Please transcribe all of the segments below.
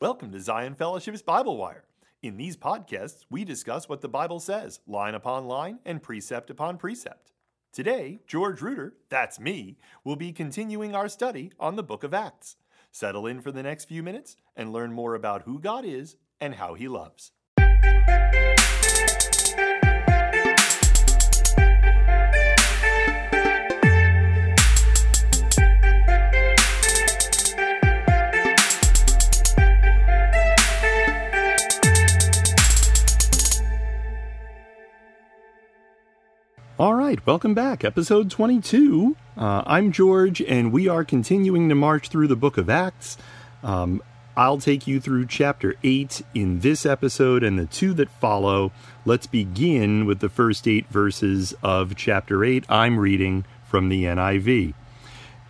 Welcome to Zion Fellowship's Bible Wire. In these podcasts, we discuss what the Bible says, line upon line and precept upon precept. Today, George Reuter, that's me, will be continuing our study on the book of Acts. Settle in for the next few minutes and learn more about who God is and how he loves. Right, welcome back. Episode 22. Uh, I'm George, and we are continuing to march through the book of Acts. Um, I'll take you through chapter 8 in this episode and the two that follow. Let's begin with the first eight verses of chapter 8. I'm reading from the NIV.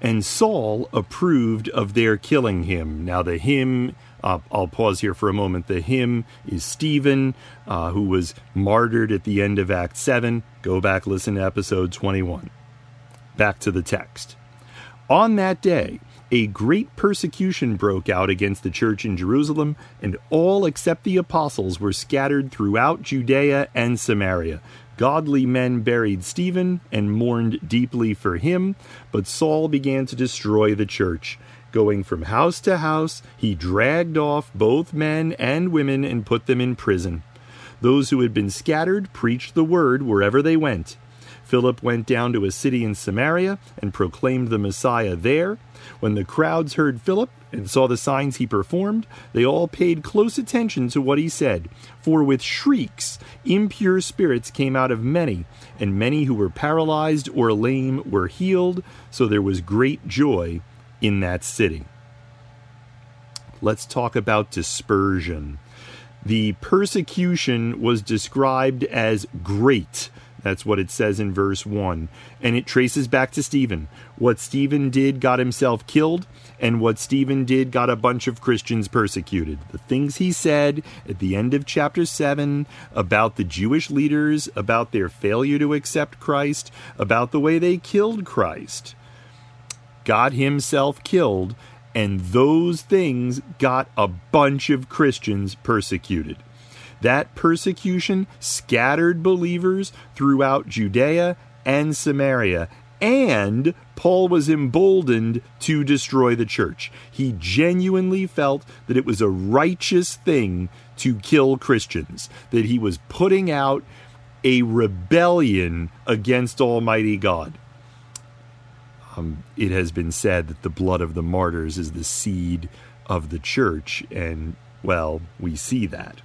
And Saul approved of their killing him. Now, the him uh, I'll pause here for a moment. The him is Stephen, uh, who was martyred at the end of Act 7. Go back, listen to episode 21. Back to the text. On that day, a great persecution broke out against the church in Jerusalem, and all except the apostles were scattered throughout Judea and Samaria. Godly men buried Stephen and mourned deeply for him, but Saul began to destroy the church Going from house to house, he dragged off both men and women and put them in prison. Those who had been scattered preached the word wherever they went. Philip went down to a city in Samaria and proclaimed the Messiah there. When the crowds heard Philip and saw the signs he performed, they all paid close attention to what he said. For with shrieks, impure spirits came out of many, and many who were paralyzed or lame were healed, so there was great joy in that city. Let's talk about dispersion. The persecution was described as great. That's what it says in verse 1. And it traces back to Stephen. What Stephen did got himself killed, and what Stephen did got a bunch of Christians persecuted. The things he said at the end of chapter 7 about the Jewish leaders, about their failure to accept Christ, about the way they killed Christ got himself killed, and those things got a bunch of Christians persecuted. That persecution scattered believers throughout Judea and Samaria, and Paul was emboldened to destroy the church. He genuinely felt that it was a righteous thing to kill Christians, that he was putting out a rebellion against Almighty God. Um, it has been said that the blood of the martyrs is the seed of the church, and well, we see that.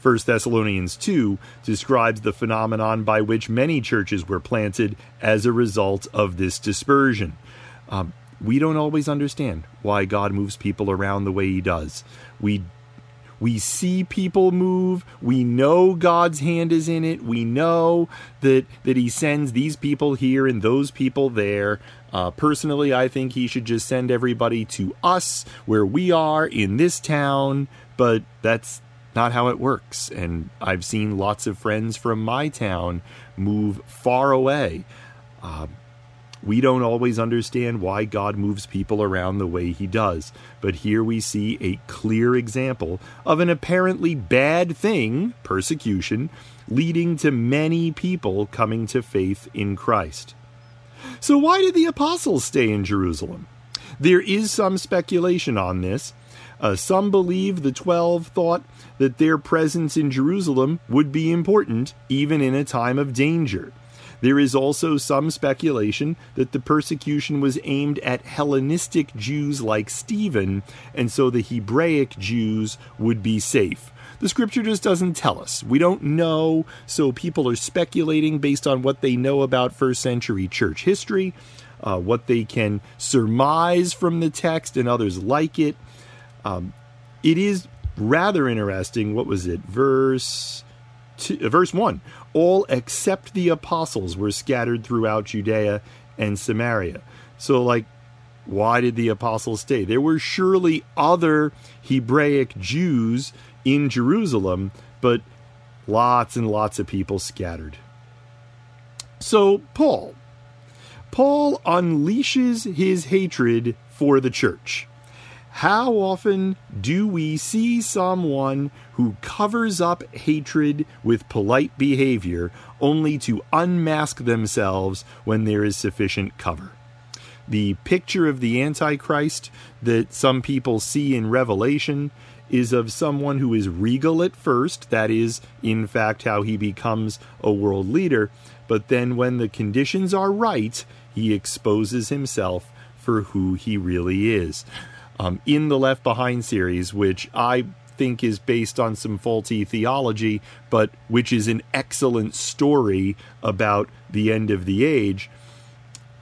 1 Thessalonians 2 describes the phenomenon by which many churches were planted as a result of this dispersion. Um, we don't always understand why God moves people around the way He does. We we see people move. We know God's hand is in it. We know that that He sends these people here and those people there. Uh, personally, I think He should just send everybody to us where we are in this town. But that's not how it works. And I've seen lots of friends from my town move far away. Uh, we don't always understand why God moves people around the way he does, but here we see a clear example of an apparently bad thing, persecution, leading to many people coming to faith in Christ. So, why did the apostles stay in Jerusalem? There is some speculation on this. Uh, some believe the twelve thought that their presence in Jerusalem would be important even in a time of danger. There is also some speculation that the persecution was aimed at Hellenistic Jews like Stephen, and so the Hebraic Jews would be safe. The scripture just doesn't tell us. We don't know, so people are speculating based on what they know about first century church history, uh, what they can surmise from the text, and others like it. Um, it is rather interesting. What was it? Verse two, uh, verse 1 all except the apostles were scattered throughout Judea and Samaria. So, like, why did the apostles stay? There were surely other Hebraic Jews in Jerusalem, but lots and lots of people scattered. So, Paul. Paul unleashes his hatred for the church. How often do we see someone who covers up hatred with polite behavior only to unmask themselves when there is sufficient cover? The picture of the Antichrist that some people see in Revelation is of someone who is regal at first, that is, in fact, how he becomes a world leader, but then when the conditions are right, he exposes himself for who he really is um, in the Left Behind series, which I think is based on some faulty theology, but which is an excellent story about the end of the age.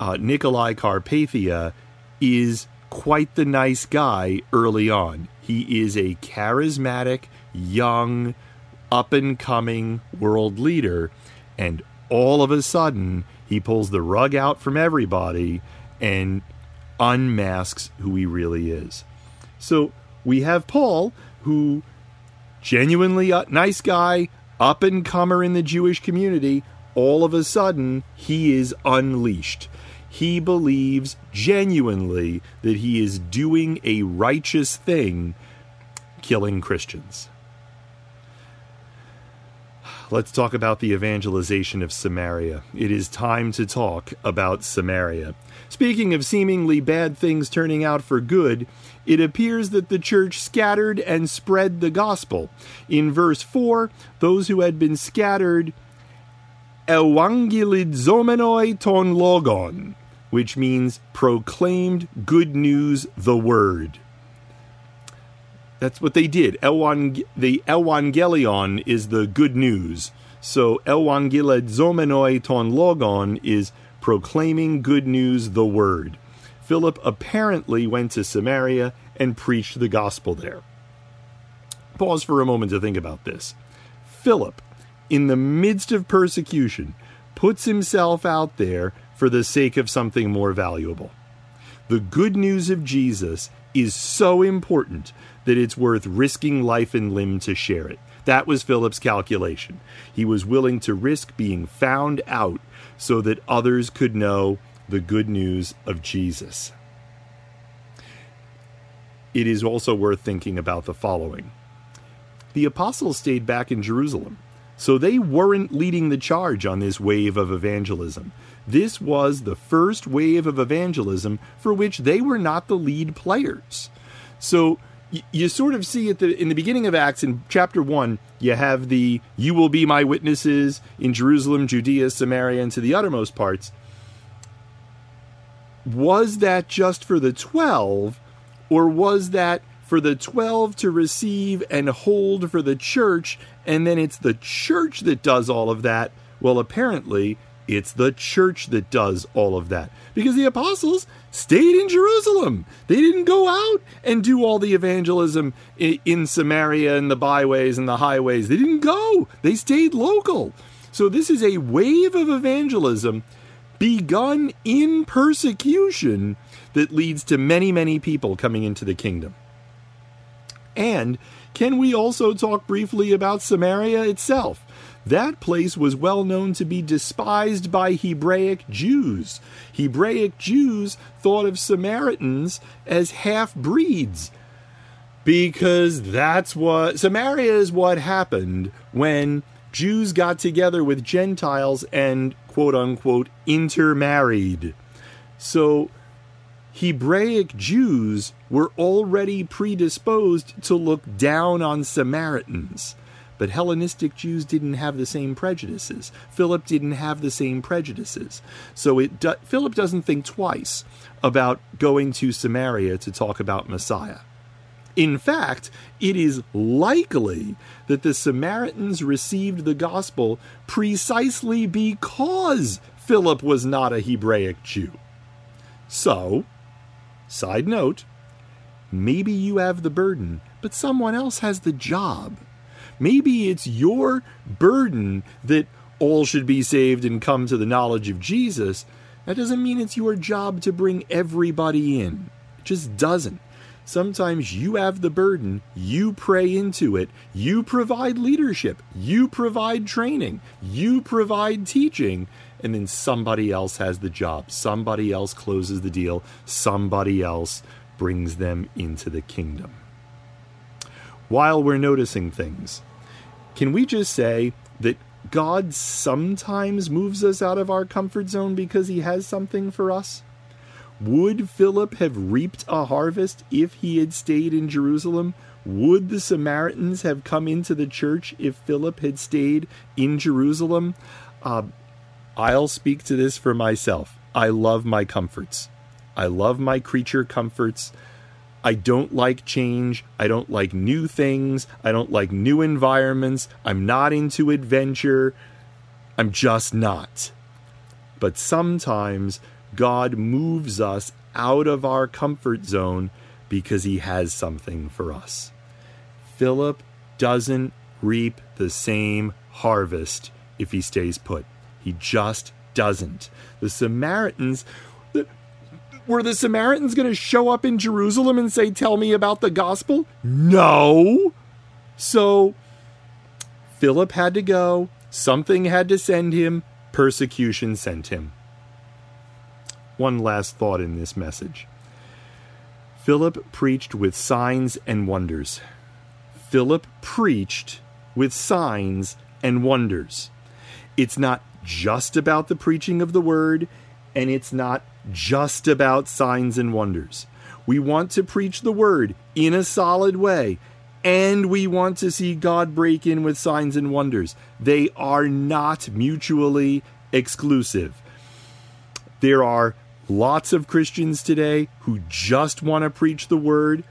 Uh, Nicolae Carpathia is quite the nice guy early on. He is a charismatic, young, up and coming world leader, and all of a sudden, he pulls the rug out from everybody and unmasks who he really is. So we have Paul, who genuinely a nice guy, up and comer in the Jewish community. All of a sudden, he is unleashed. He believes genuinely that he is doing a righteous thing, killing Christians. Let's talk about the evangelization of Samaria. It is time to talk about Samaria. Speaking of seemingly bad things turning out for good, it appears that the church scattered and spread the gospel. In verse 4, those who had been scattered evangelizomenoi ton logon, which means proclaimed good news, the word. That's what they did. The Evangelion is the good news. So Evangelizomenoi ton logon is proclaiming good news, the word. Philip apparently went to Samaria and preached the gospel there. Pause for a moment to think about this. Philip, in the midst of persecution, puts himself out there for the sake of something more valuable. The good news of Jesus is so important that it's worth risking life and limb to share it. That was Philip's calculation. He was willing to risk being found out so that others could know the good news of Jesus. It is also worth thinking about the following The apostles stayed back in Jerusalem, so they weren't leading the charge on this wave of evangelism. This was the first wave of evangelism for which they were not the lead players. So you sort of see at the in the beginning of Acts in chapter one, you have the "You will be my witnesses in Jerusalem, Judea, Samaria, and to the uttermost parts." Was that just for the twelve, or was that for the twelve to receive and hold for the church, and then it's the church that does all of that? Well, apparently, it's the church that does all of that. Because the apostles stayed in Jerusalem. They didn't go out and do all the evangelism in Samaria and the byways and the highways. They didn't go, they stayed local. So this is a wave of evangelism begun in persecution that leads to many, many people coming into the kingdom. And can we also talk briefly about Samaria itself? That place was well known to be despised by Hebraic Jews. Hebraic Jews thought of Samaritans as half breeds because that's what Samaria is what happened when Jews got together with Gentiles and quote unquote intermarried. So Hebraic Jews were already predisposed to look down on Samaritans. But Hellenistic Jews didn't have the same prejudices. Philip didn't have the same prejudices. So it do, Philip doesn't think twice about going to Samaria to talk about Messiah. In fact, it is likely that the Samaritans received the gospel precisely because Philip was not a Hebraic Jew. So, side note, maybe you have the burden, but someone else has the job. Maybe it's your burden that all should be saved and come to the knowledge of Jesus. That doesn't mean it's your job to bring everybody in. It just doesn't. Sometimes you have the burden, you pray into it, you provide leadership, you provide training, you provide teaching, and then somebody else has the job. Somebody else closes the deal, somebody else brings them into the kingdom. While we're noticing things, can we just say that God sometimes moves us out of our comfort zone because he has something for us? Would Philip have reaped a harvest if he had stayed in Jerusalem? Would the Samaritans have come into the church if Philip had stayed in Jerusalem? Uh, I'll speak to this for myself. I love my comforts. I love my creature comforts. I don't like change. I don't like new things. I don't like new environments. I'm not into adventure. I'm just not. But sometimes God moves us out of our comfort zone because he has something for us. Philip doesn't reap the same harvest if he stays put. He just doesn't. The Samaritans were the Samaritans going to show up in Jerusalem and say, Tell me about the gospel? No. So Philip had to go. Something had to send him. Persecution sent him. One last thought in this message Philip preached with signs and wonders. Philip preached with signs and wonders. It's not just about the preaching of the word, and it's not just about signs and wonders. We want to preach the word in a solid way, and we want to see God break in with signs and wonders. They are not mutually exclusive. There are lots of Christians today who just want to preach the word.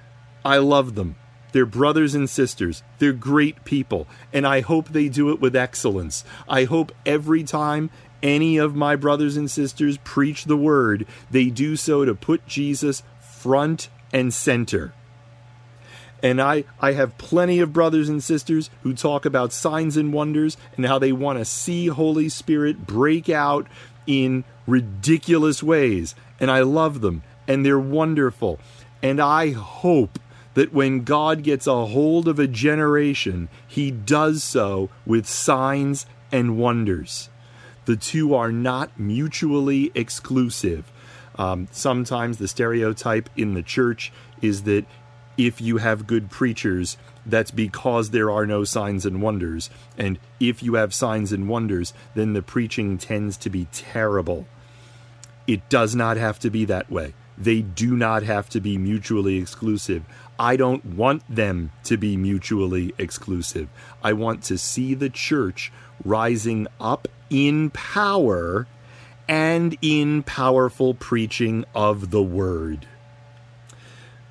I love them. They're brothers and sisters. They're great people, and I hope they do it with excellence. I hope every time any of my brothers and sisters preach the word, they do so to put Jesus front and center. And I, I have plenty of brothers and sisters who talk about signs and wonders and how they want to see Holy Spirit break out in ridiculous ways. And I love them and they're wonderful. And I hope that when God gets a hold of a generation, he does so with signs and wonders. The two are not mutually exclusive. Um, sometimes the stereotype in the church is that if you have good preachers, that's because there are no signs and wonders. And if you have signs and wonders, then the preaching tends to be terrible. It does not have to be that way. They do not have to be mutually exclusive. I don't want them to be mutually exclusive. I want to see the church rising up in power and in powerful preaching of the word.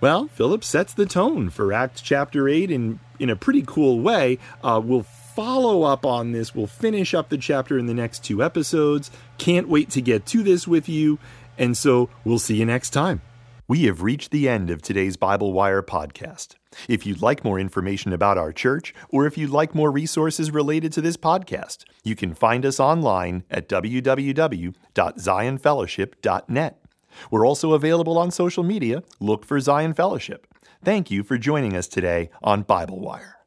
Well, Philip sets the tone for Acts chapter 8 in, in a pretty cool way. Uh, we'll follow up on this. We'll finish up the chapter in the next two episodes. Can't wait to get to this with you. And so we'll see you next time. We have reached the end of today's Bible Wire podcast. If you'd like more information about our church, or if you'd like more resources related to this podcast, you can find us online at www.zionfellowship.net. We're also available on social media. Look for Zion Fellowship. Thank you for joining us today on Bible Wire.